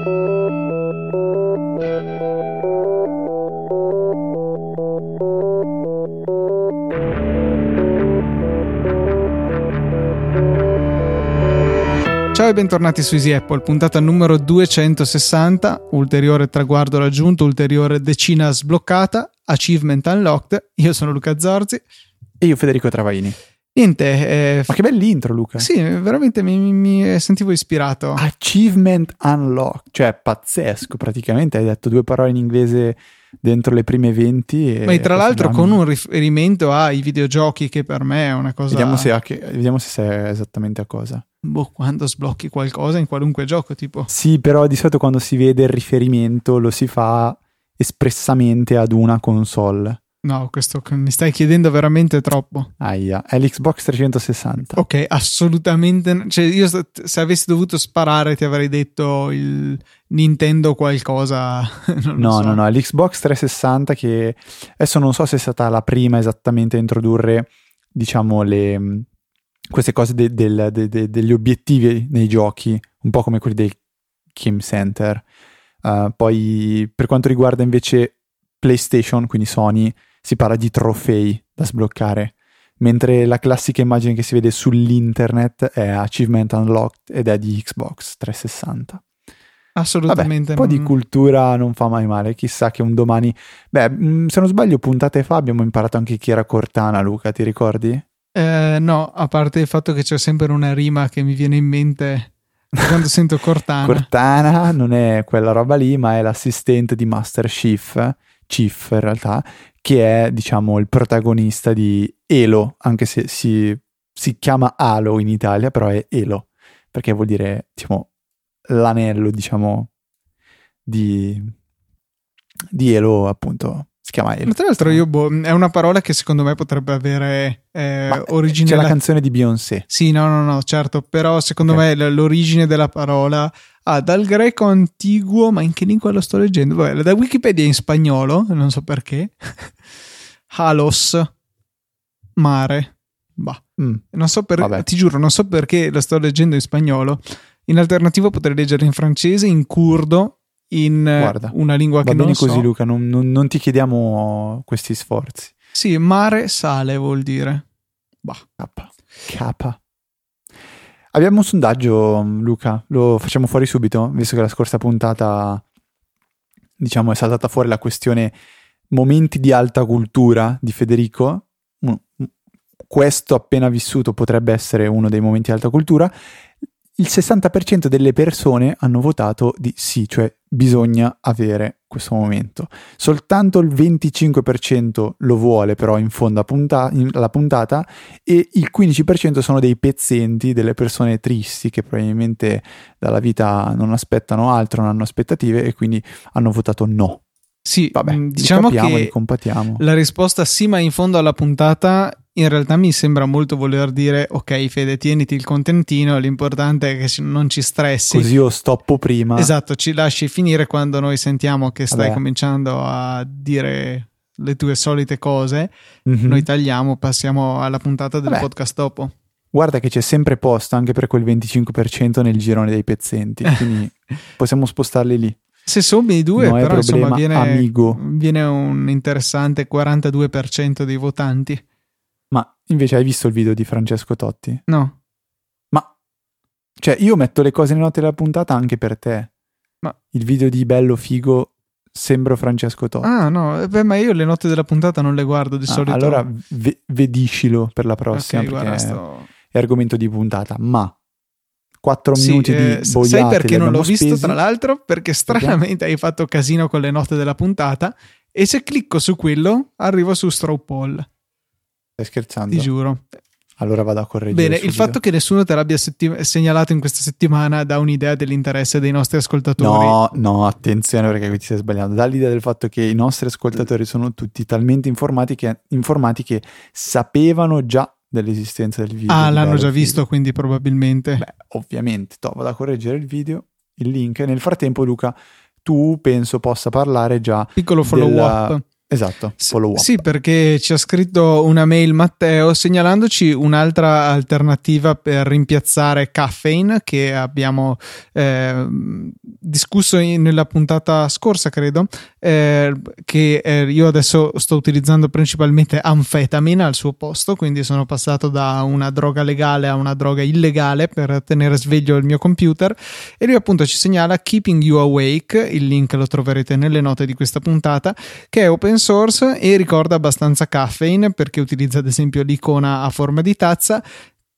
Ciao e bentornati su Easy Apple, puntata numero 260, ulteriore traguardo raggiunto, ulteriore decina sbloccata, achievement unlocked. Io sono Luca Zorzi. E io Federico Travaini. Niente. Eh, Ma che bell'intro, Luca. Sì, veramente mi, mi, mi sentivo ispirato. Achievement unlocked, cioè pazzesco, praticamente hai detto due parole in inglese dentro le prime 20. Ma tra l'altro con un riferimento ai videogiochi che per me è una cosa... Vediamo se, che, vediamo se sai esattamente a cosa. Boh, quando sblocchi qualcosa in qualunque gioco, tipo. Sì, però di solito quando si vede il riferimento lo si fa espressamente ad una console. No, questo mi stai chiedendo veramente troppo. Aia, è l'Xbox 360. Ok, assolutamente. Cioè, io se avessi dovuto sparare ti avrei detto il Nintendo qualcosa. no, so. no, no, è l'Xbox 360 che adesso non so se è stata la prima esattamente a introdurre, diciamo, le, queste cose de, de, de, degli obiettivi nei giochi, un po' come quelli del Game Center. Uh, poi per quanto riguarda invece PlayStation, quindi Sony, si parla di trofei da sbloccare, mentre la classica immagine che si vede sull'internet è Achievement Unlocked ed è di Xbox 360. Assolutamente. Vabbè, un po' di cultura non fa mai male, chissà che un domani... Beh, mm, se non sbaglio, puntate fa abbiamo imparato anche chi era Cortana, Luca, ti ricordi? Eh, no, a parte il fatto che c'è sempre una rima che mi viene in mente quando sento Cortana. Cortana non è quella roba lì, ma è l'assistente di Master Chief, Chief in realtà, che è diciamo il protagonista di Elo, anche se si, si chiama Halo in Italia, però è Elo, perché vuol dire diciamo l'anello diciamo di, di Elo appunto si chiama Elo. Tra l'altro, io, boh, è una parola che secondo me potrebbe avere eh, origine. C'è la canzone di Beyoncé. Sì, no, no, no, certo. Però secondo okay. me l'origine della parola ha dal greco antiguo, ma in che lingua lo sto leggendo? Vabbè, da Wikipedia in spagnolo, non so perché. Halos, mare. Bah. Mm. Non so perché, ti giuro, non so perché lo sto leggendo in spagnolo. In alternativa potrei leggere in francese, in curdo in Guarda, una lingua che non so. così Luca, non, non, non, ti chiediamo questi sforzi. Sì, mare sale vuol dire. Bah. K. K. Abbiamo un sondaggio, Luca, lo facciamo fuori subito, visto che la scorsa puntata, diciamo, è saltata fuori la questione momenti di alta cultura di Federico. Questo appena vissuto potrebbe essere uno dei momenti di alta cultura il 60% delle persone hanno votato di sì, cioè bisogna avere questo momento. Soltanto il 25% lo vuole però in fondo alla puntata e il 15% sono dei pezzenti, delle persone tristi che probabilmente dalla vita non aspettano altro, non hanno aspettative e quindi hanno votato no. Sì, Vabbè, diciamo capiamo, che la risposta sì, ma in fondo alla puntata in realtà mi sembra molto voler dire ok Fede tieniti il contentino l'importante è che non ci stressi. Così io stoppo prima. Esatto ci lasci finire quando noi sentiamo che stai Vabbè. cominciando a dire le tue solite cose. Mhm. noi tagliamo passiamo alla puntata del Vabbè. podcast dopo. Guarda che c'è sempre posto anche per quel 25% nel girone dei pezzenti quindi possiamo spostarli lì. Se sommi i due No però insomma viene, viene un interessante 42% dei votanti invece hai visto il video di Francesco Totti? no. Ma cioè io metto le cose nelle note della puntata anche per te. Ma- il video di Bello Figo sembro Francesco Totti. Ah no eh, beh, ma io le note della puntata non le guardo di Ah, solito. allora ve- vediscilo per la prossima ok perché guarda è- sto... è argomento di puntata ma 4 Sì, minuti eh, di boiate sai perché non l'ho abbiamo visto spesi. tra l'altro? Perché stranamente hai fatto casino con le note della puntata e se clicco su quello arrivo su Straw Poll stai scherzando? ti giuro allora vado a correggere bene il subito. fatto che nessuno te l'abbia setti- segnalato in questa settimana dà un'idea dell'interesse dei nostri ascoltatori No, no, attenzione perché qui ti stai sbagliando. Dà l'idea del fatto che i nostri ascoltatori sono tutti talmente informati che, informati che sapevano già dell'esistenza del video. ah l'hanno già visto quindi probabilmente Beh, ovviamente. To, vado a correggere il video, il link. Nel frattempo, Luca, tu penso possa parlare già. piccolo follow della- up Esatto, follow up. Sì, perché ci ha scritto una mail Matteo segnalandoci un'altra alternativa per rimpiazzare Caffeine che abbiamo eh, discusso in, nella puntata scorsa, credo, eh, che eh, io adesso sto utilizzando principalmente anfetamina al suo posto, quindi sono passato da una droga legale a una droga illegale per tenere sveglio il mio computer e lui appunto ci segnala Keeping You Awake, il link lo troverete nelle note di questa puntata, che è open source e ricorda abbastanza caffeine perché utilizza ad esempio l'icona a forma di tazza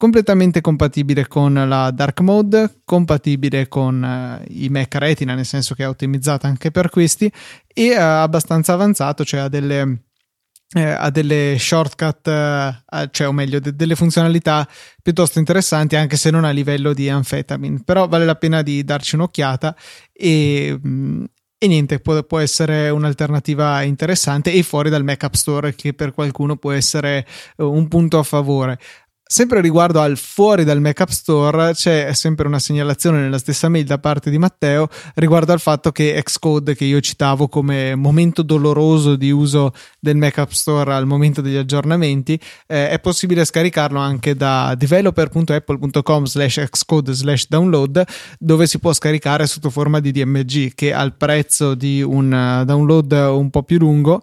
completamente compatibile con la dark mode, compatibile con uh, i Mac Retina, nel senso che è ottimizzata anche per questi, e uh, abbastanza avanzato, cioè ha delle, eh, ha delle shortcut, uh, cioè o meglio, de- delle funzionalità piuttosto interessanti, anche se non a livello di amphetamine. Però vale la pena di darci un'occhiata e. Mm, e niente, può, può, essere un'alternativa interessante e fuori dal Mac App Store che per qualcuno può essere un punto a favore. Sempre riguardo al fuori dal Mac App Store, c'è sempre una segnalazione nella stessa mail da parte di Matteo riguardo al fatto che Xcode, che io citavo come momento doloroso di uso del Mac App Store al momento degli aggiornamenti, eh, è possibile scaricarlo anche da developer.apple.com slash xcode slash download, dove si può scaricare sotto forma di DMG, che al prezzo di un uh, download un po' più lungo.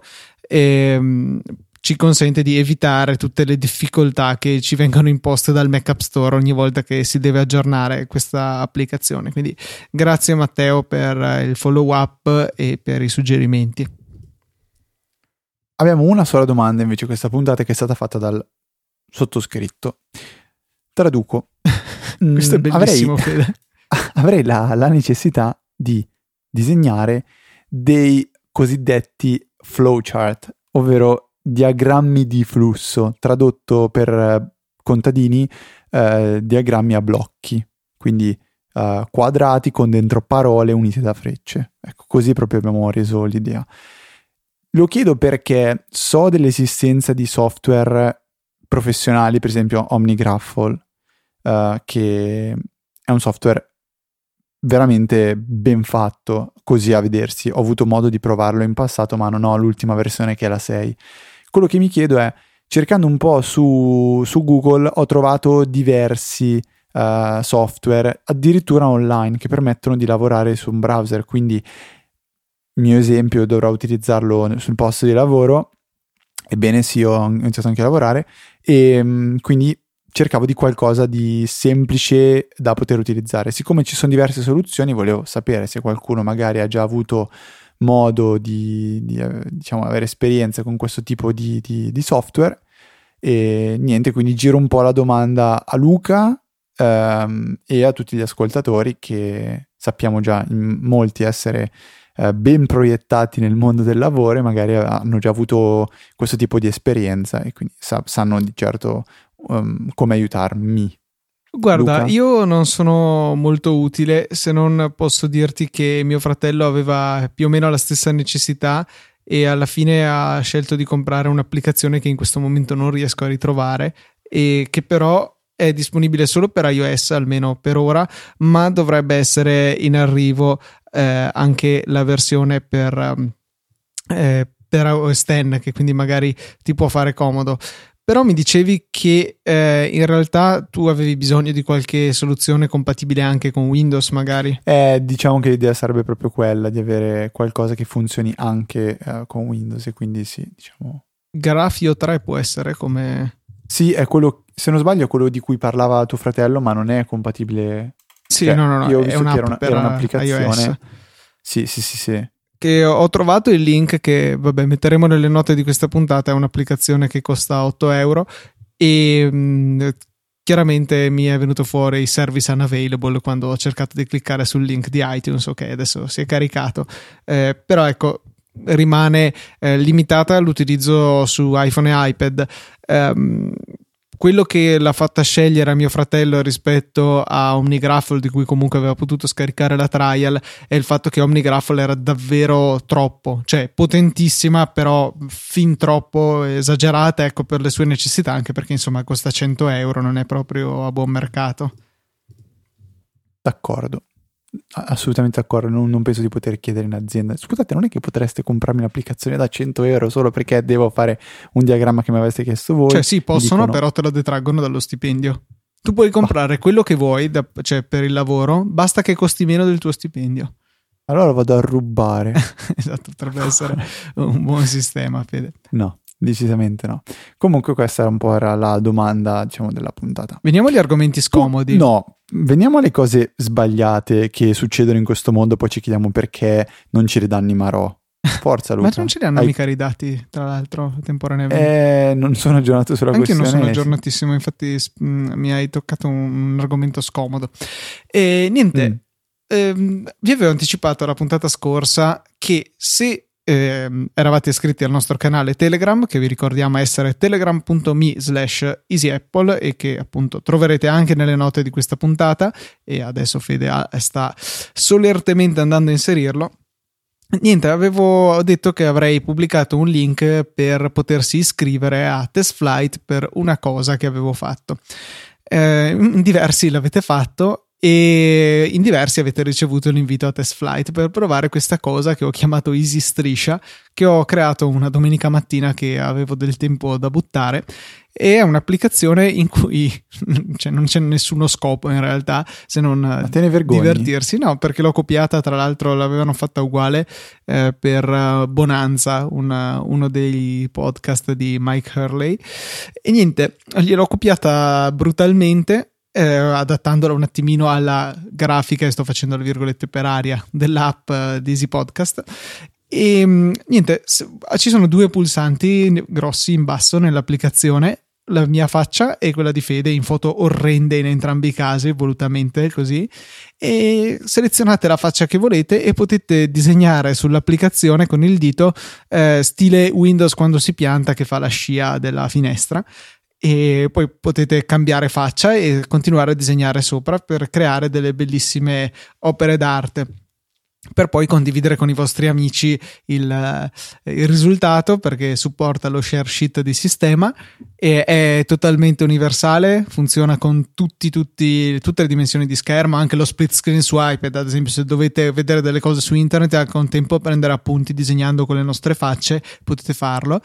Ehm, ci consente di evitare tutte le difficoltà che ci vengono imposte dal Mac App Store ogni volta che si deve aggiornare questa applicazione. Quindi grazie Matteo per il follow up e per i suggerimenti. Abbiamo una sola domanda invece questa puntata che è stata fatta dal sottoscritto. Traduco. Questo è mm, bellissimo, avrei, Fede. avrei la, la necessità di disegnare dei cosiddetti flowchart, ovvero diagrammi di flusso, tradotto per eh, contadini, eh, diagrammi a blocchi, quindi eh, quadrati con dentro parole unite da frecce. Ecco, così proprio abbiamo reso l'idea. Lo chiedo perché so dell'esistenza di software professionali, per esempio OmniGraffle, eh, che è un software veramente ben fatto così a vedersi. Ho avuto modo di provarlo in passato, ma non ho l'ultima versione che è la 6. Quello che mi chiedo è, cercando un po' su, su Google, ho trovato diversi uh, software, addirittura online, che permettono di lavorare su un browser. Quindi, il mio esempio, dovrò utilizzarlo sul posto di lavoro. Ebbene sì, ho iniziato anche a lavorare e mm, quindi cercavo di qualcosa di semplice da poter utilizzare. Siccome ci sono diverse soluzioni, volevo sapere se qualcuno magari ha già avuto modo di, di eh, diciamo, avere esperienza con questo tipo di, di, di, software. E niente, quindi giro un po' la domanda a Luca ehm, e a tutti gli ascoltatori che sappiamo già in molti essere eh, ben proiettati nel mondo del lavoro e magari hanno già avuto questo tipo di esperienza e quindi sa- sanno di certo um, come aiutarmi. Guarda, Luca? io non sono molto utile se non posso dirti che mio fratello aveva più o meno la stessa necessità e alla fine ha scelto di comprare un'applicazione che in questo momento non riesco a ritrovare e che però è disponibile solo per iOS almeno per ora, ma dovrebbe essere in arrivo eh, anche la versione per, eh, per OS X che quindi magari ti può fare comodo. Però mi dicevi che eh, in realtà tu avevi bisogno di qualche soluzione compatibile anche con Windows, magari. Eh, diciamo che l'idea sarebbe proprio quella di avere qualcosa che funzioni anche eh, con Windows e quindi sì, diciamo. Grafio 3 può essere come. Sì, è quello, se non sbaglio, è quello di cui parlava tuo fratello, ma non è compatibile. Sì, cioè, no, no, no. Io ho visto che era, una, era un'applicazione. iOS. Sì, sì, sì, sì che ho trovato il link che vabbè metteremo nelle note di questa puntata è un'applicazione che costa 8 euro e mh, mm, chiaramente mi è venuto fuori service unavailable quando ho cercato di cliccare sul link di iTunes ok adesso si è caricato. Eh, però ecco rimane eh, limitata l'utilizzo su iPhone e iPad. Um, quello che l'ha fatta scegliere a mio fratello rispetto a OmniGraffle, di cui comunque aveva potuto scaricare la trial, è il fatto che OmniGraffle era davvero troppo, cioè potentissima, però fin troppo esagerata, ecco, per le sue necessità, anche perché insomma costa 100 euro, non è proprio a buon mercato. D'accordo. Assolutamente d'accordo, non, non, penso di poter chiedere in azienda. Scusate, non è che potreste comprarmi un'applicazione da 100 euro solo perché devo fare un diagramma che mi aveste chiesto voi? Cioè, sì, possono, Dicono... però te lo detraggono dallo stipendio. Tu puoi comprare oh. quello che vuoi, da, cioè per il lavoro, basta che costi meno del tuo stipendio. Allora vado a rubare. esatto, potrebbe essere un buon sistema, Fede. No, decisamente no. Comunque questa un po' era la domanda, diciamo, della puntata. Veniamo agli argomenti scomodi. No, veniamo alle cose sbagliate che succedono in questo mondo, poi ci chiediamo perché non ci ridanno i Marò. Forza Luca. Ma non ce li hanno Hai- mica ridati, tra l'altro, temporaneamente. Eh, non sono aggiornato sulla Anche io non questione. sono aggiornatissimo, infatti mh, mi hai toccato un, un argomento scomodo. E niente, Mm. ehm, vi avevo anticipato la puntata scorsa che se ehm, eravate iscritti al nostro canale Telegram, che vi ricordiamo essere telegram.me slash easyapple e che appunto troverete anche nelle note di questa puntata e adesso Fede sta solertemente andando a inserirlo. Niente, avevo detto che avrei pubblicato un link per potersi iscrivere a Test Flight per una cosa che avevo fatto. Eh, diversi l'avete fatto e in diversi avete ricevuto l'invito a Test Flight per provare questa cosa che ho chiamato Easy Striscia, che ho creato una domenica mattina che avevo del tempo da buttare e è un'applicazione in cui cioè, non c'è nessuno scopo in realtà se non divertirsi. No, perché l'ho copiata, tra l'altro l'avevano fatta uguale eh, per eh, Bonanza, una- uno dei podcast di Mike Hurley. E niente, gliel'ho copiata brutalmente. Eh, adattandola un attimino alla grafica, sto facendo le virgolette per aria dell'app eh, di Easy Podcast. E mh, niente, s- ci sono due pulsanti grossi in basso nell'applicazione. La mia faccia e quella di Fede in foto orrende in entrambi i casi, volutamente così. E selezionate la faccia che volete e potete disegnare sull'applicazione con il dito eh, stile Windows quando si pianta che fa la scia della finestra e poi potete cambiare faccia e continuare a disegnare sopra per creare delle bellissime opere d'arte per poi condividere con i vostri amici il, eh, il risultato perché supporta lo share sheet di sistema e è totalmente universale funziona con tutti, tutti, tutte le dimensioni di schermo anche lo split screen su iPad ad esempio se dovete vedere delle cose su internet e al contempo prendere appunti disegnando con le nostre facce potete farlo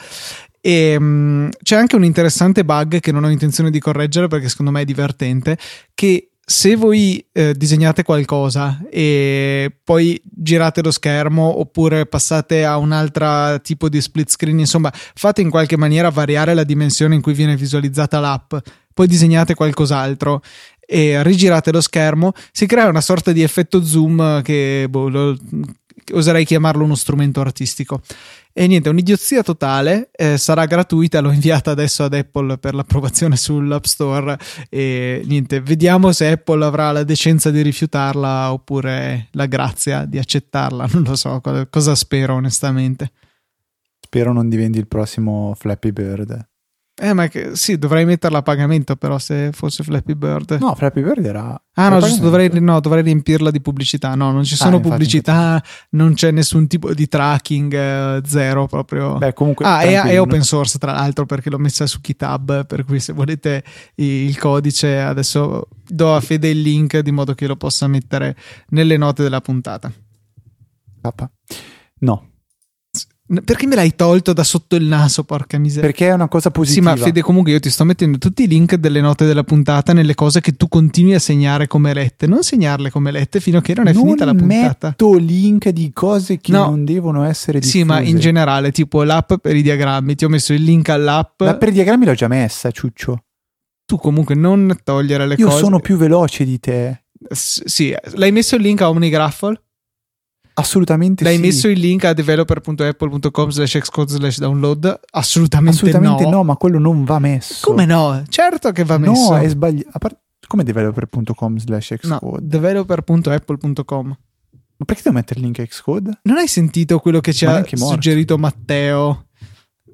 e mh, c'è anche un interessante bug che non ho intenzione di correggere perché secondo me è divertente. Che se voi eh, disegnate qualcosa e poi girate lo schermo oppure passate a un altro tipo di split screen, insomma, fate in qualche maniera variare la dimensione in cui viene visualizzata l'app, poi disegnate qualcos'altro e rigirate lo schermo, si crea una sorta di effetto zoom che boh, lo- oserei chiamarlo uno strumento artistico. E niente, un'idiozia totale, eh, sarà gratuita, l'ho inviata adesso ad Apple per l'approvazione sull'App Store e niente, vediamo se Apple avrà la decenza di rifiutarla oppure la grazia di accettarla, non lo so, co- cosa spero onestamente. Spero non diventi il prossimo Flappy Bird. Eh, ma che, sì, dovrei metterla a pagamento però se fosse Flappy Bird. No, Flappy Bird era... Ah no, giusto, dovrei, no, dovrei riempirla di pubblicità. No, non ci sono Ah, infatti, pubblicità, non c'è nessun tipo di tracking, eh, zero proprio. Beh, comunque... Ah, è, è open source tra l'altro perché l'ho messa su GitHub, per cui se volete il codice adesso do a Fede il link di modo che lo possa mettere nelle note della puntata. K. No, Perché me l'hai tolto da sotto il naso, porca miseria? perché è una cosa Sì, positiva. ma Fede, comunque io ti sto mettendo tutti i link delle note della puntata nelle cose che tu continui a segnare come lette. Non segnarle come lette fino a che non è finita la puntata. metto link di cose che No. non devono essere diffuse. Sì, ma in generale, tipo l'app per i diagrammi, ti ho messo il link all'app. La per i diagrammi l'ho già messa, Ciuccio. Tu comunque non togliere le Io cose. sono più veloce di te. S- sì, l'hai messo il link a OmniGraffle? Assolutamente L'hai sì. messo il link a developer.apple.com slash xcode slash download? Assolutamente, Assolutamente no. no. ma quello non va messo. Come no? Certo che va messo. No, è sbagliato. A parte- Come developer.com slash No, xcode? developer.apple.com. Ma perché devo mettere il link xcode? Non hai sentito quello che ci Ma ha suggerito Matteo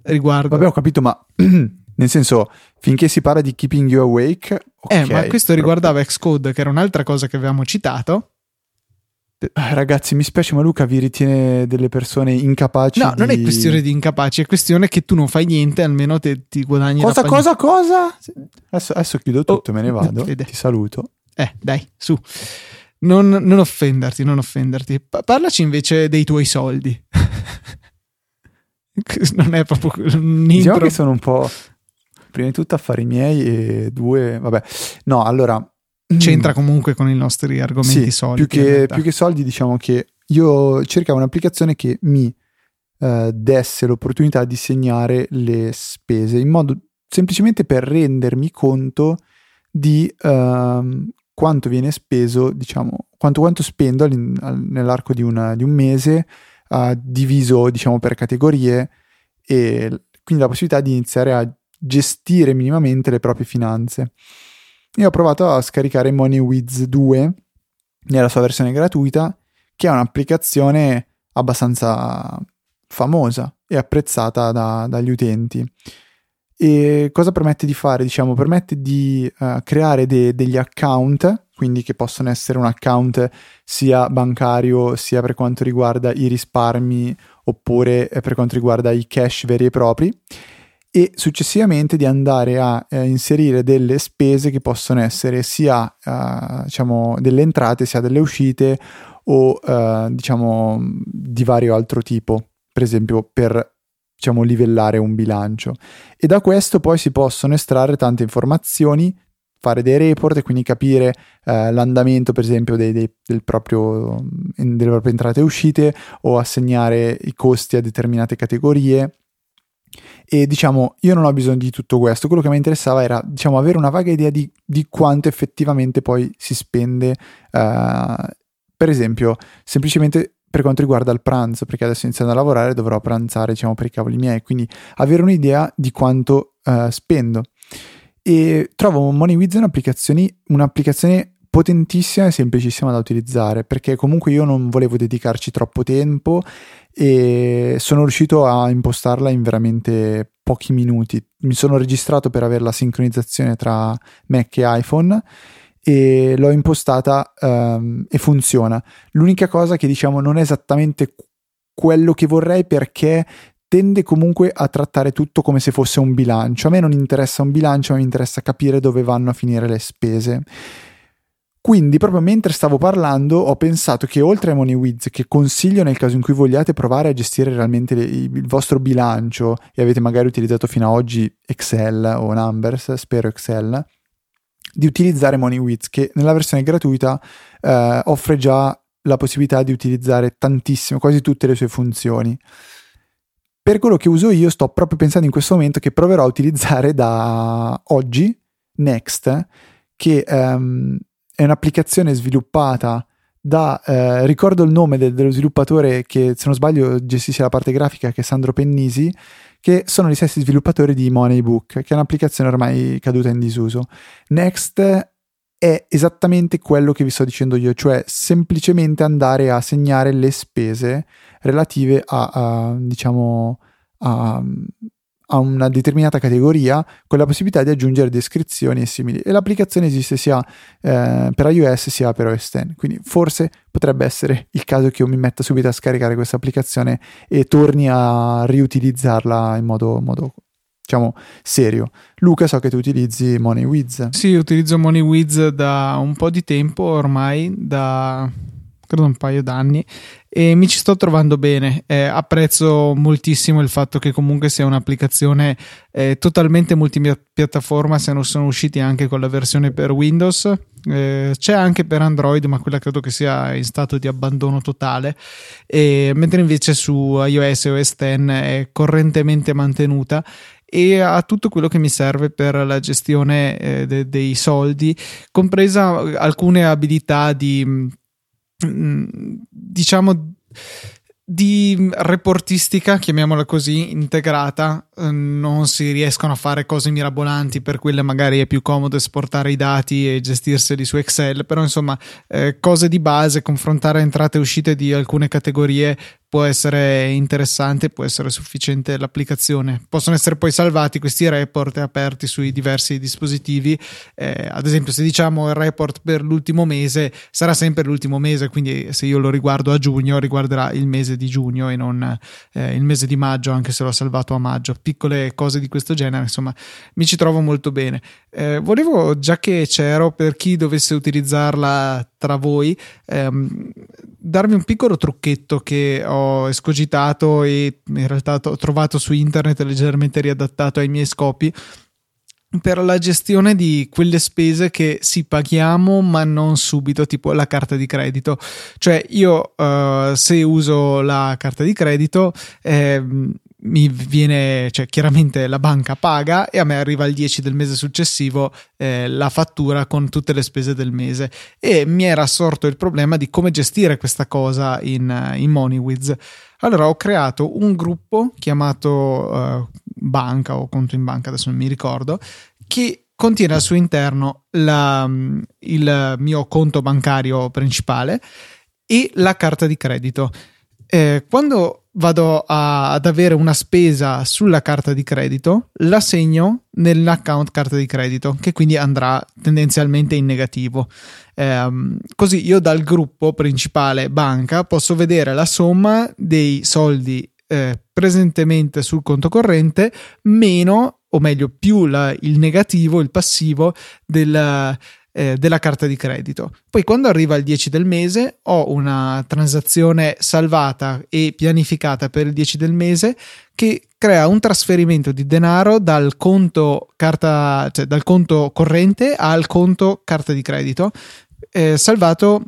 riguardo? Vabbè, ho capito, ma nel senso, finché si parla di keeping you awake, eh, ok, ma questo riguardava Xcode, che era un'altra cosa che avevamo citato. Eh, Ragazzi, mi spiace, ma Luca vi ritiene delle persone incapaci. No, non è di- questione di incapaci, è questione che tu non fai niente, almeno te, ti guadagni Cosa, cosa, cosa? Adesso, adesso chiudo tutto, Oh, me ne vado. vede. Ti saluto. Eh, dai, su. Non, non offenderti, non offenderti. Pa- parlaci invece dei tuoi soldi. non è proprio un Diciamo intro. che sono un po'. Prima di tutto affari miei e due. Vabbè, no, allora. C'entra comunque con i nostri argomenti Sì, solidi. più che, più che soldi, diciamo che io cercavo un'applicazione che mi eh, desse l'opportunità di segnare le spese in modo semplicemente per rendermi conto di uh, quanto viene speso, diciamo, quanto, quanto spendo nell'arco di, una, di un mese, uh, diviso, diciamo, per categorie e quindi la possibilità di iniziare a gestire minimamente le proprie finanze. Io ho provato a scaricare MoneyWiz 2 nella sua versione gratuita, che è un'applicazione abbastanza famosa e apprezzata da, dagli utenti. E cosa permette di fare? Diciamo, permette di uh, creare de- degli account, quindi che possono essere un account sia bancario sia per quanto riguarda i risparmi oppure eh, per quanto riguarda i cash veri e propri e successivamente di andare a eh, inserire delle spese che possono essere sia uh, diciamo delle entrate sia delle uscite o uh, diciamo di vario altro tipo per esempio per diciamo, livellare un bilancio. E da questo poi si possono estrarre tante informazioni, fare dei report e quindi capire eh, l'andamento, per esempio, dei, dei, del proprio, delle proprie entrate e uscite o assegnare i costi a determinate categorie. E diciamo, io non ho bisogno di tutto questo, quello che mi interessava era diciamo, avere una vaga idea di, di quanto effettivamente poi si spende. Uh, per esempio, semplicemente per quanto riguarda il pranzo, perché adesso iniziando a lavorare dovrò pranzare, diciamo, per i cavoli miei, quindi avere un'idea di quanto uh, spendo. E trovo MoneyWiz un'applicazione, un'applicazione potentissima e semplicissima da utilizzare, perché comunque io non volevo dedicarci troppo tempo e sono riuscito a impostarla in veramente pochi minuti. Mi sono registrato per avere la sincronizzazione tra Mac e iPhone e l'ho impostata um, e funziona. L'unica cosa che diciamo non è esattamente quello che vorrei perché tende comunque a trattare tutto come se fosse un bilancio. A me non interessa un bilancio, ma mi interessa capire dove vanno a finire le spese. Quindi, proprio mentre stavo parlando, ho pensato che oltre a MoneyWiz, che consiglio nel caso in cui vogliate provare a gestire realmente le, il vostro bilancio e avete magari utilizzato fino ad oggi Excel o Numbers, spero Excel, di utilizzare MoneyWiz che nella versione gratuita eh, offre già la possibilità di utilizzare tantissime, quasi tutte le sue funzioni. Per quello che uso io sto proprio pensando in questo momento che proverò a utilizzare da oggi Next, che um, è un'applicazione sviluppata da, eh, ricordo il nome del, dello sviluppatore che se non sbaglio gestisce la parte grafica che è Sandro Pennisi, che sono gli stessi sviluppatori di Moneybook, che è un'applicazione ormai caduta in disuso. Next è esattamente quello che vi sto dicendo io, cioè semplicemente andare a segnare le spese relative a, a diciamo, a, a una determinata categoria con la possibilità di aggiungere descrizioni e simili. E l'applicazione esiste sia eh, per iOS sia per OS X, quindi forse potrebbe essere il caso che io mi metta subito a scaricare questa applicazione e torni a riutilizzarla in modo, modo diciamo serio. Luca, so che tu utilizzi MoneyWiz. Sì, utilizzo MoneyWiz da un po' di tempo ormai, da credo un paio d'anni e mi ci sto trovando bene. Eh, apprezzo moltissimo il fatto che comunque sia un'applicazione eh, totalmente multipiattaforma, se non sono usciti anche con la versione per Windows. Eh, c'è anche per Android, ma quella credo che sia in stato di abbandono totale. Mentre invece su iOS e OS X è correntemente mantenuta e ha tutto quello che mi serve per la gestione eh, de- dei soldi, compresa alcune abilità di diciamo di reportistica, chiamiamola così, integrata, non si riescono a fare cose mirabolanti, per quelle magari è più comodo esportare i dati e gestirseli su Excel, però insomma eh, cose di base, confrontare entrate e uscite di alcune categorie può essere interessante, può essere sufficiente l'applicazione. Possono essere poi salvati questi report aperti sui diversi dispositivi. Eh, ad esempio, se diciamo il report per l'ultimo mese, sarà sempre l'ultimo mese, quindi se io lo riguardo a giugno, riguarderà il mese di giugno e non eh, il mese di maggio, anche se l'ho salvato a maggio. Piccole cose di questo genere, insomma, mi ci trovo molto bene. Eh, volevo, già che c'ero, per chi dovesse utilizzarla tra voi, ehm, darvi un piccolo trucchetto che ho escogitato e in realtà ho trovato su internet leggermente riadattato ai miei scopi per la gestione di quelle spese che si paghiamo ma non subito, tipo la carta di credito. Cioè io uh, se uso la carta di credito eh, mi viene, cioè chiaramente la banca paga e a me arriva il 10 del mese successivo eh, la fattura con tutte le spese del mese e mi era sorto il problema di come gestire questa cosa in, in MoneyWiz. Allora ho creato un gruppo chiamato uh, banca o conto in banca, adesso non mi ricordo, che contiene al suo interno la, il mio conto bancario principale e la carta di credito. Eh, quando vado a, ad avere una spesa sulla carta di credito, la segno nell'account carta di credito, che quindi andrà tendenzialmente in negativo. Eh, così io dal gruppo principale banca posso vedere la somma dei soldi eh, presentemente sul conto corrente meno, o meglio, più la, il negativo, il passivo del eh, della carta di credito. Poi quando arriva il 10 del mese ho una transazione salvata e pianificata per il 10 del mese che crea un trasferimento di denaro dal conto, carta, cioè dal conto corrente al conto carta di credito eh, salvato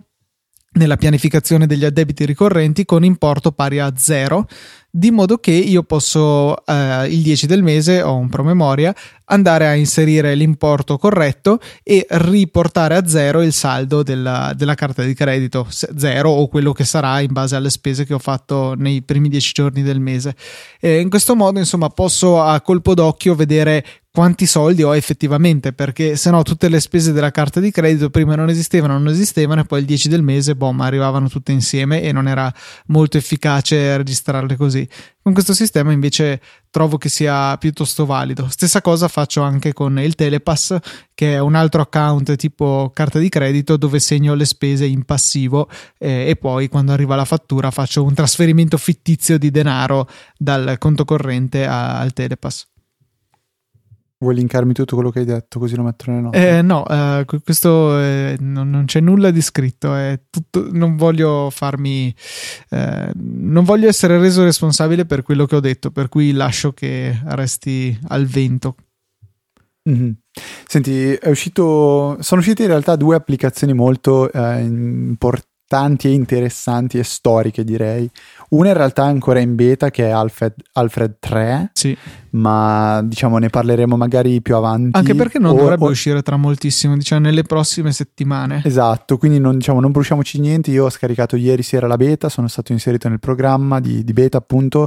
nella pianificazione degli addebiti ricorrenti con importo pari a zero di modo che io posso eh, il 10 del mese ho un promemoria andare a inserire l'importo corretto e riportare a zero il saldo della, della carta di credito zero o quello che sarà in base alle spese che ho fatto nei primi 10 giorni del mese. E in questo modo insomma posso a colpo d'occhio vedere quanti soldi ho effettivamente, perché se no tutte le spese della carta di credito prima non esistevano, non esistevano e poi il 10 del mese, ma arrivavano tutte insieme e non era molto efficace registrarle così. Con questo sistema invece trovo che sia piuttosto valido. Stessa cosa faccio anche con il Telepass, che è un altro account tipo carta di credito dove segno le spese in passivo eh, e poi quando arriva la fattura faccio un trasferimento fittizio di denaro dal conto corrente a, al Telepass. Vuoi linkarmi tutto quello che hai detto così lo metto nelle note? Eh, no, eh, questo eh, non, non, c'è nulla di scritto. Tutto, non voglio farmi. Eh, non voglio essere reso responsabile per quello che ho detto, per cui lascio che resti al vento. Mm-hmm. Senti, è uscito, sono uscite in realtà due applicazioni molto eh, importanti importanti e interessanti e storiche, direi. Una in realtà è ancora in beta, che è Alfred, Alfred 3, sì. ma diciamo ne parleremo magari più avanti. Anche perché non o, dovrebbe o... uscire tra moltissimo, diciamo nelle prossime settimane. Esatto, quindi non, diciamo, non bruciamoci niente. Io ho scaricato ieri sera la beta, sono stato inserito nel programma di, di beta appunto,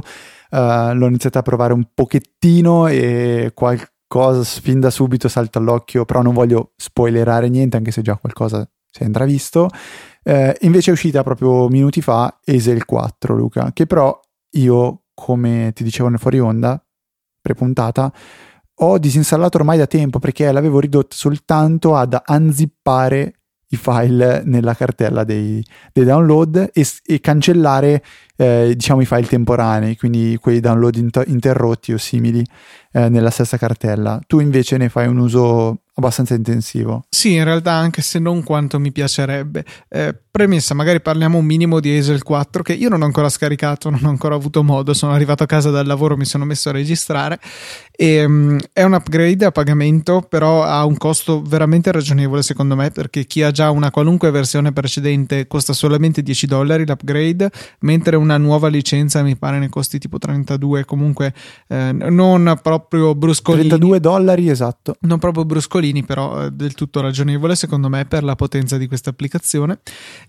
uh, l'ho iniziato a provare un pochettino e qualcosa fin da subito salta all'occhio, però non voglio spoilerare niente, anche se già qualcosa si è intravisto. Eh, invece è uscita proprio minuti fa Esel 4, Luca, che però io, come ti dicevo nel fuori onda, prepuntata, ho disinstallato ormai da tempo perché l'avevo ridotto soltanto ad unzippare i file nella cartella dei, dei download e, e cancellare eh, diciamo i file temporanei, quindi quei download inter- interrotti o simili eh, nella stessa cartella. Tu invece ne fai un uso abbastanza intensivo. Sì, in realtà anche se non quanto mi piacerebbe. Eh, premessa, magari parliamo un minimo di Hazel 4 che io non ho ancora scaricato, non ho ancora avuto modo, sono arrivato a casa dal lavoro, mi sono messo a registrare e um, è un upgrade a pagamento, però ha un costo veramente ragionevole secondo me perché chi ha già una qualunque versione precedente costa solamente 10 dollari l'upgrade, mentre una nuova licenza mi pare ne costi tipo 32, comunque eh, non proprio bruscolini. 32 dollari esatto. Non proprio bruscolini piccolini, però eh, del tutto ragionevole secondo me per la potenza di questa applicazione.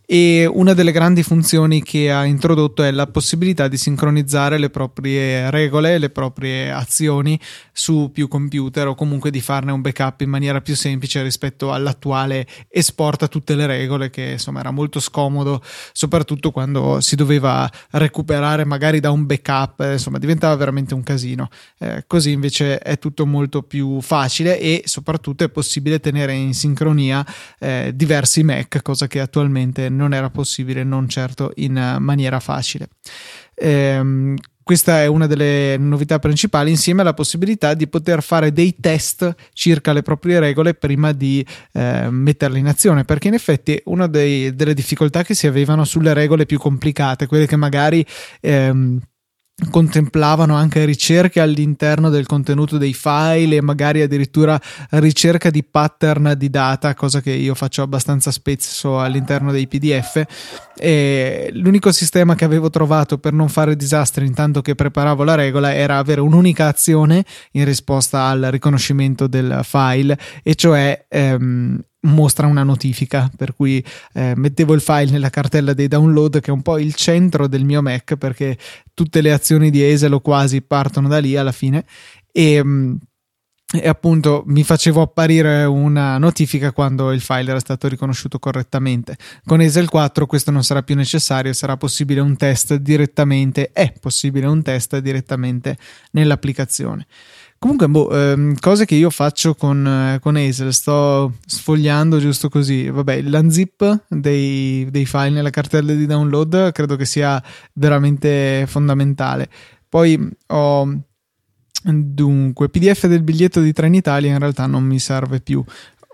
E una delle grandi funzioni che ha introdotto è la possibilità di sincronizzare le proprie regole, le proprie azioni su più computer o comunque di farne un backup in maniera più semplice rispetto all'attuale esporta tutte le regole che insomma era molto scomodo, soprattutto quando si doveva recuperare magari da un backup, insomma diventava veramente un casino. Eh, così invece è tutto molto più facile e soprattutto è possibile tenere in sincronia eh, diversi Mac, cosa che attualmente non era possibile, non certo in maniera facile. Ehm, questa è una delle novità principali, insieme alla possibilità di poter fare dei test circa le proprie regole prima di eh, metterle in azione, perché in effetti una dei, delle difficoltà che si avevano sulle regole più complicate, quelle che magari ehm, contemplavano anche ricerche all'interno del contenuto dei file e magari addirittura ricerca di pattern di data, cosa che io faccio abbastanza spesso all'interno dei PDF. E l'unico sistema che avevo trovato per non fare disastri intanto che preparavo la regola era avere un'unica azione in risposta al riconoscimento del file, e cioè ehm, mostra una notifica per cui eh, mettevo il file nella cartella dei download che è un po' il centro del mio Mac perché tutte le azioni di Esel o quasi partono da lì alla fine e, mm, e appunto mi facevo apparire una notifica quando il file era stato riconosciuto correttamente. Con Esel 4 questo non sarà più necessario, sarà possibile un test direttamente, è possibile un test direttamente nell'applicazione. Comunque, boh, ehm, cose che io faccio con, eh, con Hazel, sto sfogliando giusto così. Vabbè, l'unzip dei, dei file nella cartella di download credo che sia veramente fondamentale. Poi ho dunque PDF del biglietto di Trenitalia in realtà non mi serve più.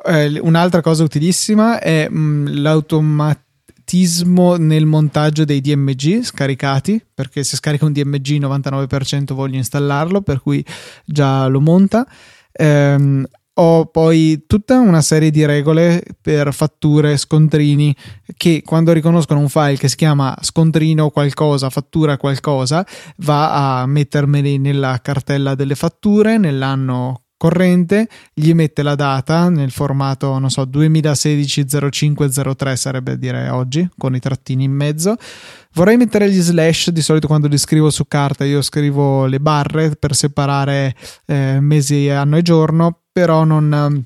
Eh, un'altra cosa utilissima è mh, l'automatic automatismo nel montaggio dei DMG scaricati, perché se scarica un DMG 99% voglio installarlo, per cui già lo monta. Ehm, ho poi tutta una serie di regole per fatture, scontrini, che quando riconoscono un file che si chiama scontrino qualcosa, fattura qualcosa, va a mettermeli nella cartella delle fatture nell'anno corrente, gli mette la data nel formato, non so, 2016 0503 sarebbe dire oggi, con i trattini in mezzo. Vorrei mettere gli slash, di solito quando li scrivo su carta io scrivo le barre per separare eh, mesi, anno e giorno, però non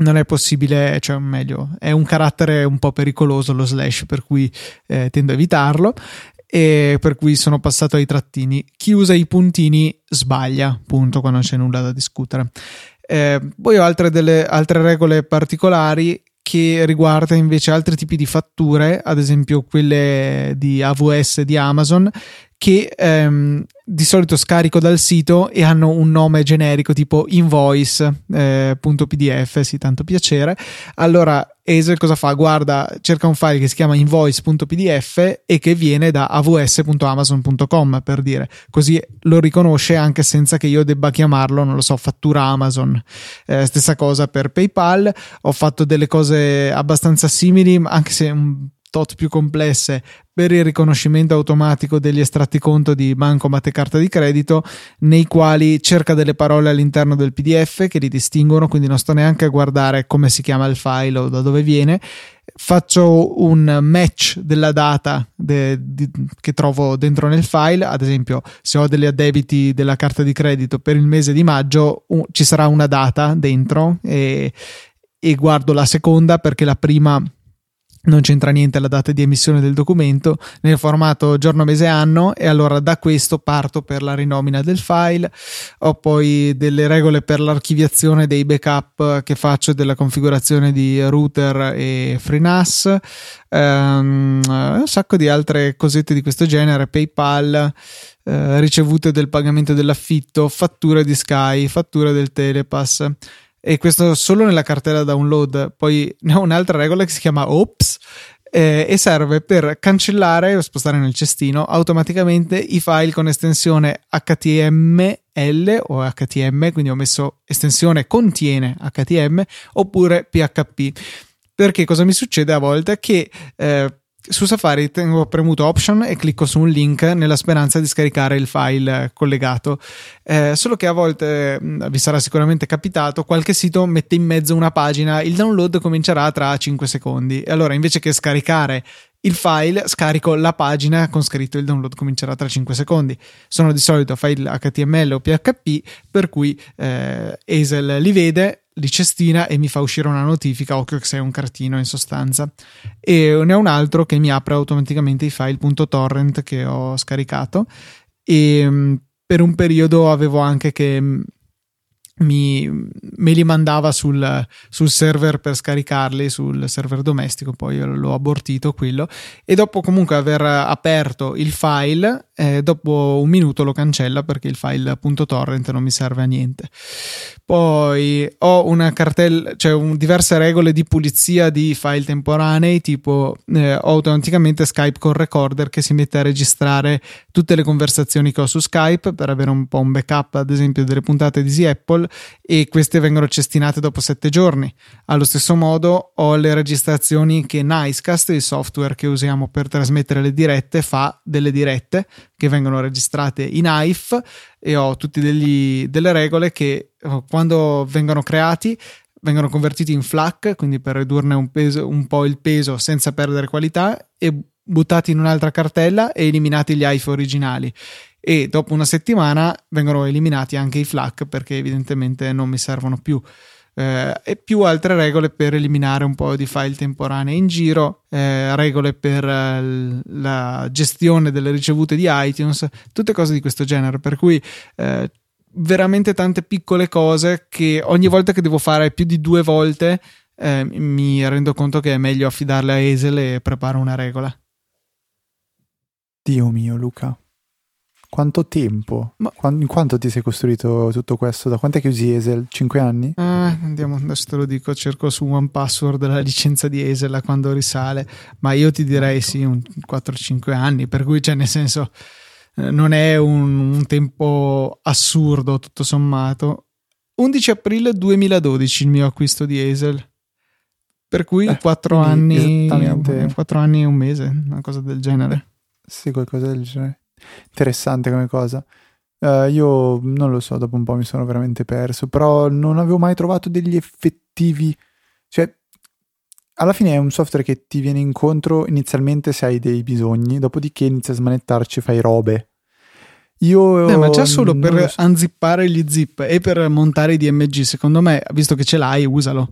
non è possibile, cioè meglio, è un carattere un po' pericoloso lo slash, per cui eh, tendo a evitarlo e per cui sono passato ai trattini. Chi usa i puntini sbaglia, appunto, quando c'è nulla da discutere. Eh, poi ho altre, delle, altre regole particolari che riguardano invece altri tipi di fatture, ad esempio quelle di AWS di Amazon, che ehm, di solito scarico dal sito e hanno un nome generico tipo invoice.pdf, eh, sì, tanto piacere. Allora Hazel cosa fa? Guarda, cerca un file che si chiama invoice.pdf e che viene da avs.amazon.com per dire, così lo riconosce anche senza che io debba chiamarlo, non lo so, fattura Amazon. Eh, stessa cosa per PayPal, ho fatto delle cose abbastanza simili, anche se un tot più complesse per il riconoscimento automatico degli estratti conto di bancomat e carta di credito, nei quali cerca delle parole all'interno del PDF che li distinguono, quindi non sto neanche a guardare come si chiama il file o da dove viene. Faccio un match della data de, de, che trovo dentro nel file, ad esempio, se ho degli addebiti della carta di credito per il mese di maggio, un, ci sarà una data dentro e, e guardo la seconda perché la prima non c'entra niente la data di emissione del documento nel formato giorno, mese, anno e allora da questo parto per la rinomina del file. Ho poi delle regole per l'archiviazione dei backup che faccio della configurazione di router e FreeNAS um, un sacco di altre cosette di questo genere PayPal uh, ricevute del pagamento dell'affitto fatture di Sky fatture del Telepass e questo solo nella cartella download. Poi ne ho un'altra regola che si chiama Ops eh, e serve per cancellare o spostare nel cestino automaticamente i file con estensione HTML o HTM, quindi ho messo estensione contiene HTM oppure PHP. Perché cosa mi succede a volte? Che eh, su Safari tengo premuto Option e clicco su un link nella speranza di scaricare il file collegato. Eh, solo che a volte mm, vi sarà sicuramente capitato, qualche sito mette in mezzo una pagina, il download comincerà tra 5 secondi. E allora invece che scaricare il file, scarico la pagina con scritto il download comincerà tra 5 secondi. Sono di solito file HTML o PHP, per cui eh, Hazel li vede, li cestina e mi fa uscire una notifica, occhio che sei un cartino in sostanza. E ne ho un altro che mi apre automaticamente i file .torrent che ho scaricato e mm, per un periodo avevo anche che mm, mi, me li mandava sul, sul, server per scaricarli sul server domestico poi l'ho abortito quello e dopo comunque aver aperto il file e dopo un minuto lo cancella perché il file .torrent non mi serve a niente. Poi ho una cartella, cioè un, diverse regole di pulizia di file temporanei, tipo eh, ho automaticamente Skype con Recorder che si mette a registrare tutte le conversazioni che ho su Skype per avere un po' un backup, ad esempio, delle puntate di Easy Apple e queste vengono cestinate dopo sette giorni. Allo stesso modo ho le registrazioni che Nicecast, il software che usiamo per trasmettere le dirette, fa delle dirette che vengono registrate in IF e ho tutte delle regole che eh, quando vengono creati vengono convertiti in FLAC, quindi per ridurne un, peso, un po' il peso senza perdere qualità e buttati in un'altra cartella e eliminati gli IF originali. E dopo una settimana vengono eliminati anche i FLAC perché evidentemente non mi servono più eh, e più altre regole per eliminare un po' di file temporanei in giro, eh, regole per eh, la gestione delle ricevute di iTunes, tutte cose di questo genere, per cui eh, veramente tante piccole cose che ogni volta che devo fare più di due volte eh, mi rendo conto che è meglio affidarle a Esel e preparo una regola. Dio mio, Luca. Quanto tempo? Ma... in quanto ti sei costruito tutto questo? Da quant'è che usi Esel? 5 anni? Eh, andiamo, adesso te lo dico, cerco su One Password la licenza di Esel a quando risale, ma io ti direi sì, un 4-5 anni, per cui cioè nel senso eh, non è un, un tempo assurdo tutto sommato. 11 aprile 2012 il mio acquisto di Esel. Per cui eh, 4 anni, 4 anni e un mese, una cosa del genere. Sì, qualcosa del genere. Interessante come cosa. Uh, io non lo so, dopo un po' mi sono veramente perso, però non avevo mai trovato degli effettivi. Cioè, alla fine è un software che ti viene incontro inizialmente se hai dei bisogni, dopodiché inizi a smanettarci, fai robe. Io. Beh, ma già solo per so. unzippare gli zip e per montare i DMG, secondo me, visto che ce l'hai, usalo.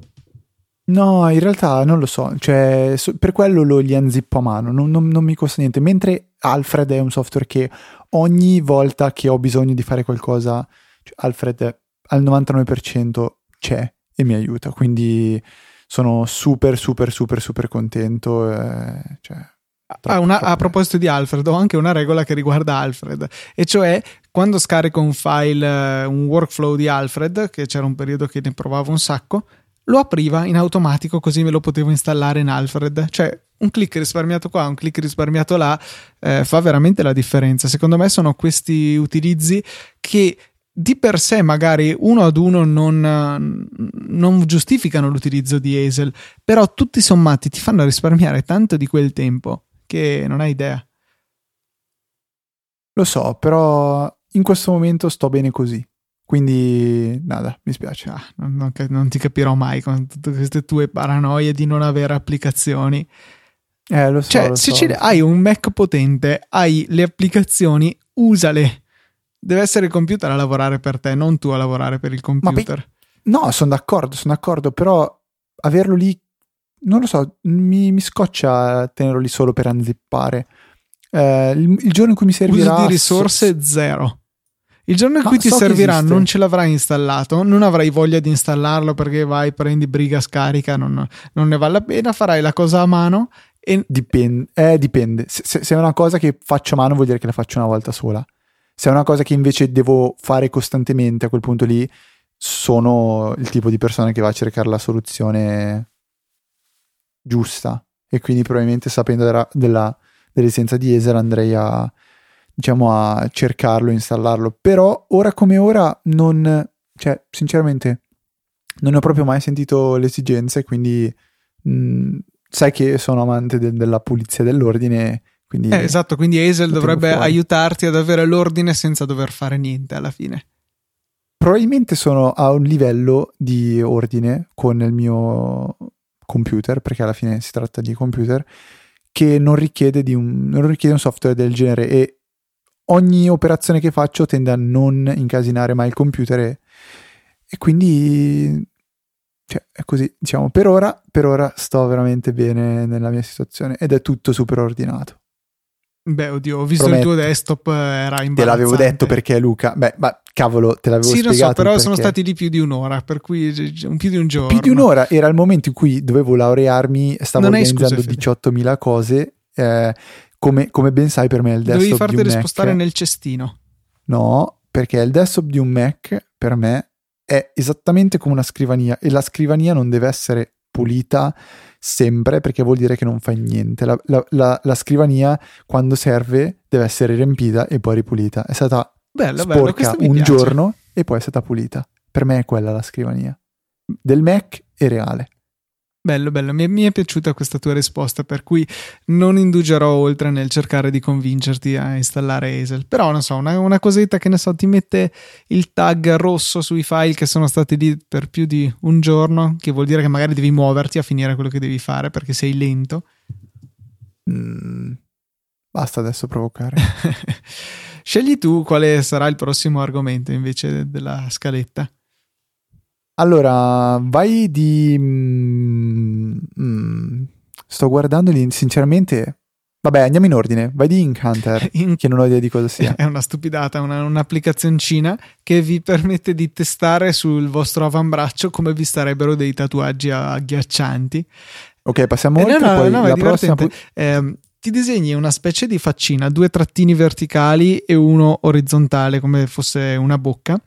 No, in realtà non lo so, cioè, per quello lo li unzippo a mano, non, non, non mi costa niente. Mentre Alfred è un software che ogni volta che ho bisogno di fare qualcosa, cioè Alfred al 99% c'è e mi aiuta, quindi sono super super super super contento. Eh, cioè, ah, una, a proposito di Alfred, ho anche una regola che riguarda Alfred, e cioè quando scarico un file, un workflow di Alfred, che c'era un periodo che ne provavo un sacco, lo apriva in automatico così me lo potevo installare in Alfred. Cioè, un clic risparmiato qua, un clic risparmiato là, eh, fa veramente la differenza. Secondo me sono questi utilizzi che di per sé magari uno ad uno non, non giustificano l'utilizzo di Hazel, però tutti sommati ti fanno risparmiare tanto di quel tempo che non hai idea. Lo so, però in questo momento sto bene così. Quindi, nada, mi spiace. Ah, non, non, non, ti capirò mai con tutte queste tue paranoie di non avere applicazioni. Eh, lo so. Cioè, lo se so, hai un Mac potente, hai le applicazioni, usale. Deve essere il computer a lavorare per te, non tu a lavorare per il computer. Pe- no, sono d'accordo, sono d'accordo, però averlo lì, non lo so, mi, mi scoccia tenerlo lì solo per unzippare. Eh, il, il, giorno in cui mi servirà... Uso di risorse so- zero. Il giorno in cui ti so servirà non ce l'avrai installato, non avrai voglia di installarlo perché vai, prendi briga, scarica, non, non ne vale la pena, farai la cosa a mano e... Dipende, eh, dipende. Se, se, è una cosa che faccio a mano vuol dire che la faccio una volta sola. Se è una cosa che invece devo fare costantemente a quel punto lì, sono il tipo di persona che va a cercare la soluzione giusta e quindi probabilmente sapendo della, della, dell'esistenza di Ether andrei a diciamo a cercarlo, installarlo, però ora come ora non, cioè sinceramente non ne ho proprio mai sentito l'esigenza e quindi mh, mm, sai che sono amante de- della pulizia dell'ordine. Quindi eh, esatto, quindi Hazel dovrebbe fuori. aiutarti ad avere l'ordine senza dover fare niente alla fine. Probabilmente sono a un livello di ordine con il mio computer, perché alla fine si tratta di computer, che non richiede, un, non richiede un software del genere e ogni operazione che faccio tende a non incasinare mai il computer e, e quindi cioè, è così, diciamo, per ora, per ora sto veramente bene nella mia situazione ed è tutto super ordinato. Beh, oddio, ho visto Prometto. il tuo desktop, era imbarazzante. Te l'avevo detto perché Luca, beh, ma cavolo, te l'avevo sì, spiegato. Sì, lo so, però perché... sono stati lì più di un'ora, per cui più di un giorno. Più di un'ora era il momento in cui dovevo laurearmi, stavo non organizzando 18.000 cose, eh, come, come ben sai per me è il desktop Devi farti di un spostare Mac. nel cestino. No, perché il desktop di un Mac per me è esattamente come una scrivania e la scrivania non deve essere pulita sempre perché vuol dire che non fai niente. La, la- la- la scrivania quando serve deve essere riempita e poi ripulita. È stata Bello, bello, sporca mi un giorno e poi è stata pulita. Per me è quella la scrivania. Del Mac è reale. Bello, bello, mi è, mi è piaciuta questa tua risposta, per cui non indugerò oltre nel cercare di convincerti a installare Hazel. Però, non so, una, una cosetta che ne so, ti mette il tag rosso sui file che sono stati lì per più di un giorno, che vuol dire che magari devi muoverti a finire quello che devi fare perché sei lento. Mm, basta adesso provocare. Scegli tu quale sarà il prossimo argomento invece della scaletta. Allora, vai di... mm, mm, sto guardando lì, sinceramente... Vabbè, andiamo in ordine. Vai di Ink Hunter, In- che non ho idea di cosa sia. È una stupidata, una, un'applicazioncina che vi permette di testare sul vostro avambraccio come vi starebbero dei tatuaggi agghiaccianti. Ok, passiamo Eh, oltre, no, no, poi no, la prossima... divertente. Ehm, ti disegni una specie di faccina, due trattini verticali e uno orizzontale come fosse una bocca.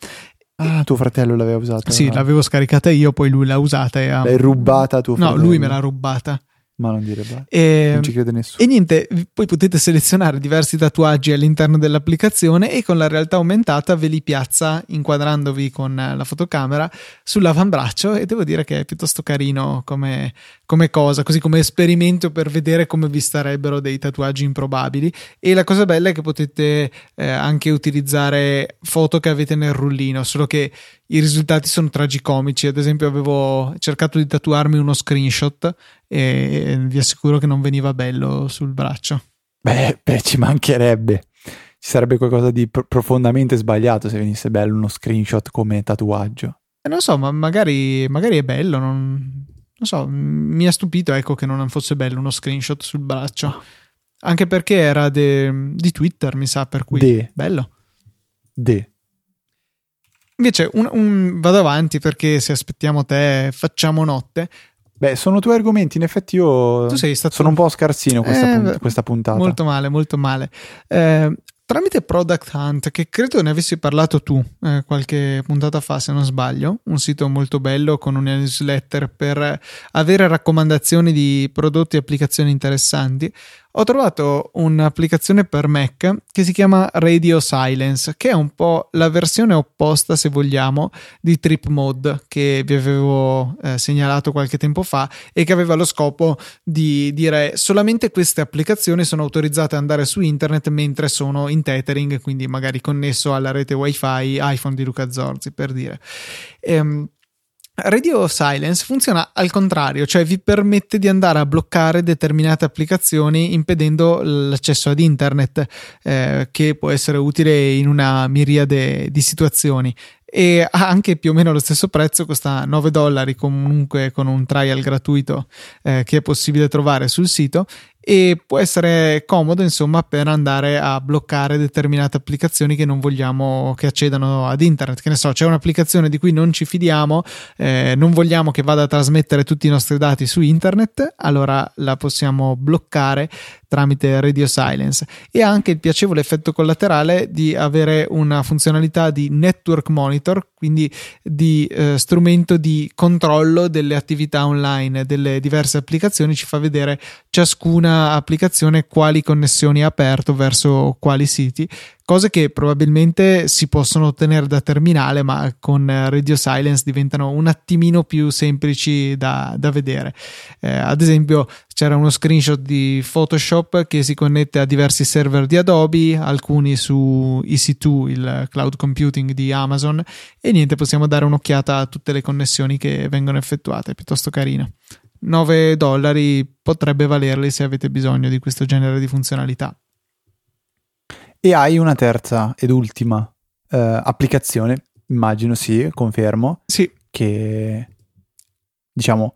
Ah, tuo fratello l'aveva usata. Sì, no? l'avevo scaricata io, poi lui l'ha usata e ha... L'hai rubata a tuo No, fratello. lui me l'ha rubata. Ma non dire beh. E, Non ci crede nessuno. e niente, poi potete selezionare diversi tatuaggi all'interno dell'applicazione e con la realtà aumentata ve li piazza inquadrandovi con eh, la fotocamera sull'avambraccio e devo dire che è piuttosto carino come, come cosa, così come esperimento per vedere come vi starebbero dei tatuaggi improbabili e la cosa bella è che potete eh, anche utilizzare foto che avete nel rullino, solo che i risultati sono tragicomici, ad esempio avevo cercato di tatuarmi uno screenshot e vi assicuro che non veniva bello sul braccio. Beh, beh, ci mancherebbe. Ci sarebbe qualcosa di pro- profondamente sbagliato se venisse bello uno screenshot come tatuaggio. E non so, ma magari, magari è bello, non, non so, mi ha stupito ecco che non fosse bello uno screenshot sul braccio. Anche perché era de- di Twitter, mi sa, per cui De. bello. De. Invece un- un- vado avanti perché se aspettiamo te facciamo notte. Beh, sono tuoi argomenti. In effetti io Tu sei stato sono un po' scarsino questa, Eh, punt- questa puntata. Molto male, molto male. Eh, tramite Product Hunt, che credo ne avessi parlato tu eh, qualche puntata fa, se non sbaglio, un sito molto bello con una newsletter per avere raccomandazioni di prodotti e applicazioni interessanti. Ho trovato un'applicazione per Mac che si chiama Radio Silence, che è un po' la versione opposta, se vogliamo, di Trip Mode che vi avevo eh, segnalato qualche tempo fa e che aveva lo scopo di dire solamente queste applicazioni sono autorizzate ad andare su internet mentre sono in tethering, quindi magari connesso alla rete wifi iPhone di Luca Zorzi per dire. Ehm, Radio Silence funziona al contrario, cioè vi permette di andare a bloccare determinate applicazioni impedendo l'accesso ad internet, eh, che può essere utile in una miriade di situazioni. E ha anche più o meno lo stesso prezzo, costa 9 dollari comunque con un trial gratuito eh, che è possibile trovare sul sito. E può essere comodo insomma per andare a bloccare determinate applicazioni che non vogliamo che accedano ad internet. Che ne so c'è un'applicazione di cui non ci fidiamo eh, non vogliamo che vada a trasmettere tutti i nostri dati su internet allora la possiamo bloccare tramite Radio Silence. E ha anche il piacevole effetto collaterale di avere una funzionalità di network monitor quindi di eh, strumento di controllo delle attività online delle diverse applicazioni ci fa vedere ciascuna applicazione quali connessioni ha aperto verso quali siti cose che probabilmente si possono ottenere da terminale ma con Radio Silence diventano un attimino più semplici da, da vedere. Eh, ad esempio c'era uno screenshot di Photoshop che si connette a diversi server di Adobe alcuni su EC2 il cloud computing di Amazon e niente possiamo dare un'occhiata a tutte le connessioni che vengono effettuate piuttosto carino 9 dollari potrebbe valerli se avete bisogno di questo genere di funzionalità E hai una terza ed ultima eh, applicazione, immagino sì, confermo, sì che diciamo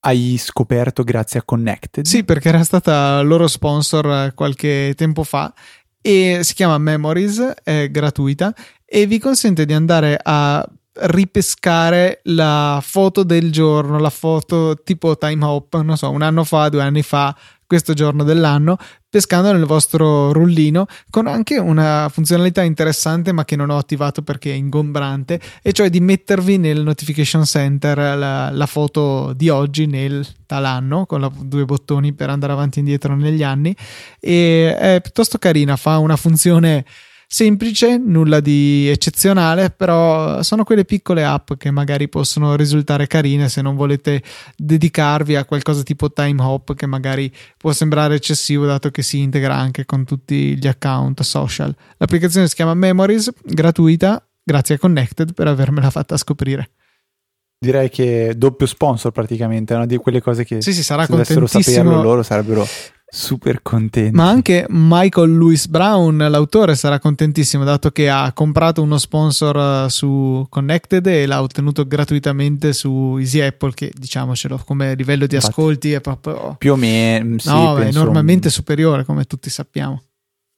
hai scoperto grazie a Connected. Sì, perché era stata loro sponsor eh, qualche tempo fa e si chiama Memories, è gratuita e vi consente di andare a ripescare la foto del giorno, la foto tipo time hop, non so, un anno fa, due anni fa, questo giorno dell'anno, pescando nel vostro rullino con anche una funzionalità interessante ma che non ho attivato perché è ingombrante e cioè di mettervi nel notification center la, la foto di oggi nel tal anno con la, due bottoni per andare avanti e indietro negli anni e è piuttosto carina fa una funzione semplice, nulla di eccezionale, però sono quelle piccole app che magari possono risultare carine se non volete dedicarvi a qualcosa tipo time hop che magari può sembrare eccessivo dato che si integra anche con tutti gli account social. L'applicazione si chiama Memories, gratuita, grazie a Connected per avermela fatta scoprire. Direi che doppio sponsor praticamente, una di quelle cose che sì, sì, sarà se dovessero saperlo loro sarebbero super contenti. Ma anche Michael Lewis Brown, l'autore, sarà contentissimo dato che ha comprato uno sponsor eh, su Connected e l'ha ottenuto gratuitamente su Easy Apple, che diciamocelo come livello di Infatti, ascolti è proprio più o meno sì, no, è enormemente un... superiore, come tutti sappiamo.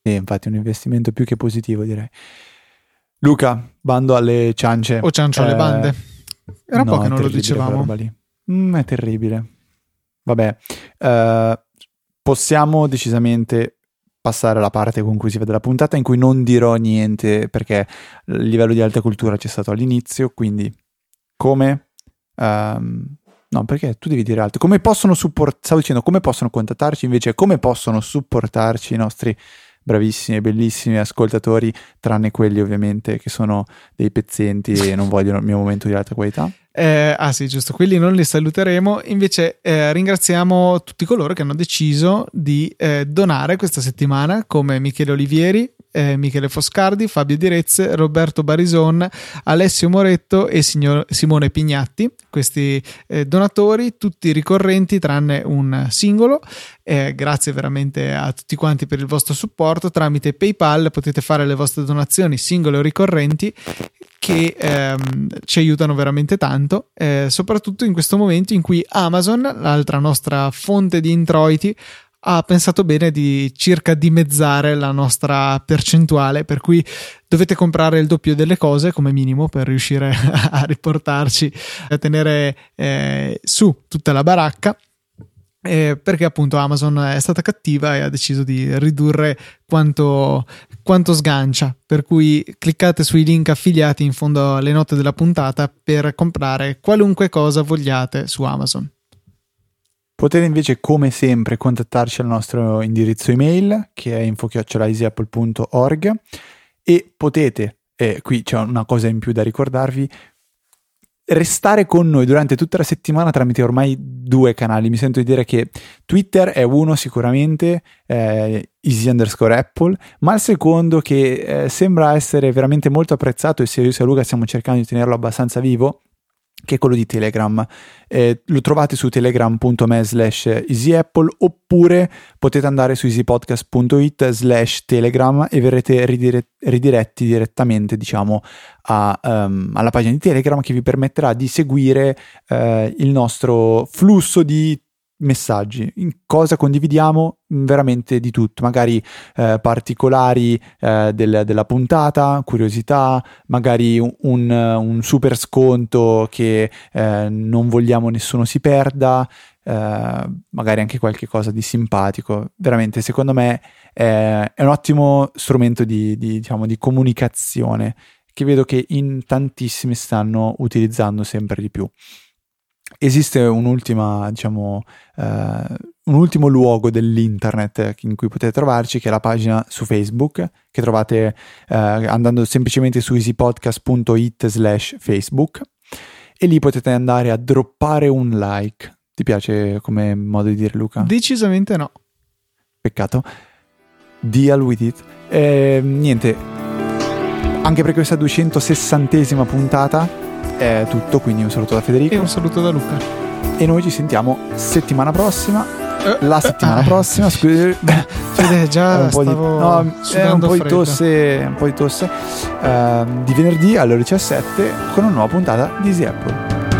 Sì, infatti, un investimento più che positivo, direi. Luca, bando alle ciance. O ciancio alle eh, bande. Era un no, po' che non lo dicevamo. Mm, è terribile. Vabbè, uh, possiamo decisamente passare alla parte conclusiva della puntata in cui non dirò niente perché il livello di alta cultura c'è stato all'inizio, quindi come... Um, no, perché tu devi dire altro. Come possono supportare, stavo dicendo, come possono contattarci invece, come possono supportarci i nostri bravissimi e bellissimi ascoltatori, tranne quelli ovviamente che sono dei pezzenti e non vogliono il mio momento di alta qualità. Eh, ah sì, giusto, quelli non li saluteremo, invece eh, ringraziamo tutti coloro che hanno deciso di eh, donare questa settimana, come Michele Olivieri, eh, Michele Foscardi, Fabio Direzze, Roberto Barison, Alessio Moretto e signor, Simone Pignatti. Questi eh, donatori, tutti ricorrenti tranne un singolo. Eh, grazie veramente a tutti quanti per il vostro supporto. Tramite PayPal potete fare le vostre donazioni singole o ricorrenti che ehm, ci aiutano veramente tanto, eh, soprattutto in questo momento in cui Amazon, l'altra nostra fonte di introiti, ha pensato bene di circa dimezzare la nostra percentuale, per cui dovete comprare il doppio delle cose come minimo per riuscire a riportarci, a tenere eh, su tutta la baracca. Eh, perché appunto Amazon è stata cattiva e ha deciso di ridurre quanto, quanto sgancia. Per cui cliccate sui link affiliati in fondo alle note della puntata per comprare qualunque cosa vogliate su Amazon. Potete invece, come sempre, contattarci al nostro indirizzo email che è info-easyapple.org e potete, e qui c'è una cosa in più da ricordarvi, restare con noi durante tutta la settimana tramite ormai due canali. Mi sento di dire che Twitter è uno sicuramente, eh, easy underscore Apple, ma il secondo che eh, sembra essere veramente molto apprezzato e se io e Luca stiamo cercando di tenerlo abbastanza vivo che è quello di Telegram. Eh, lo trovate su telegram.me slash easyapple oppure potete andare su easypodcast.it slash telegram e verrete ridire- ridiretti direttamente diciamo a, um, alla pagina di Telegram che vi permetterà di seguire uh, il nostro flusso di messaggi, in cosa condividiamo? Mm, veramente di tutto, magari eh, particolari eh, del, della puntata, curiosità, magari un, un super sconto che eh, non vogliamo nessuno si perda, eh, magari anche qualche cosa di simpatico. Veramente, secondo me è un ottimo strumento di, di, diciamo, di comunicazione che vedo che in tantissimi stanno utilizzando sempre di più esiste un'ultima, diciamo, uh, un ultimo luogo dell'internet in cui potete trovarci, che è la pagina su Facebook, che trovate uh, andando semplicemente su easypodcast.it slash Facebook e lì potete andare a droppare un like. Ti piace come modo di dire Luca? Decisamente no. Peccato. Deal with it. E, niente, anche per questa 260esima puntata è tutto, quindi un saluto da Federico. E un saluto da Luca. E noi ci sentiamo settimana prossima. Eh, la settimana eh, prossima, scusi. Fede, già un po' di, no, un po' di tosse, un po' di tosse uh, di venerdì alle ore 17 con una nuova puntata di Easy Apple.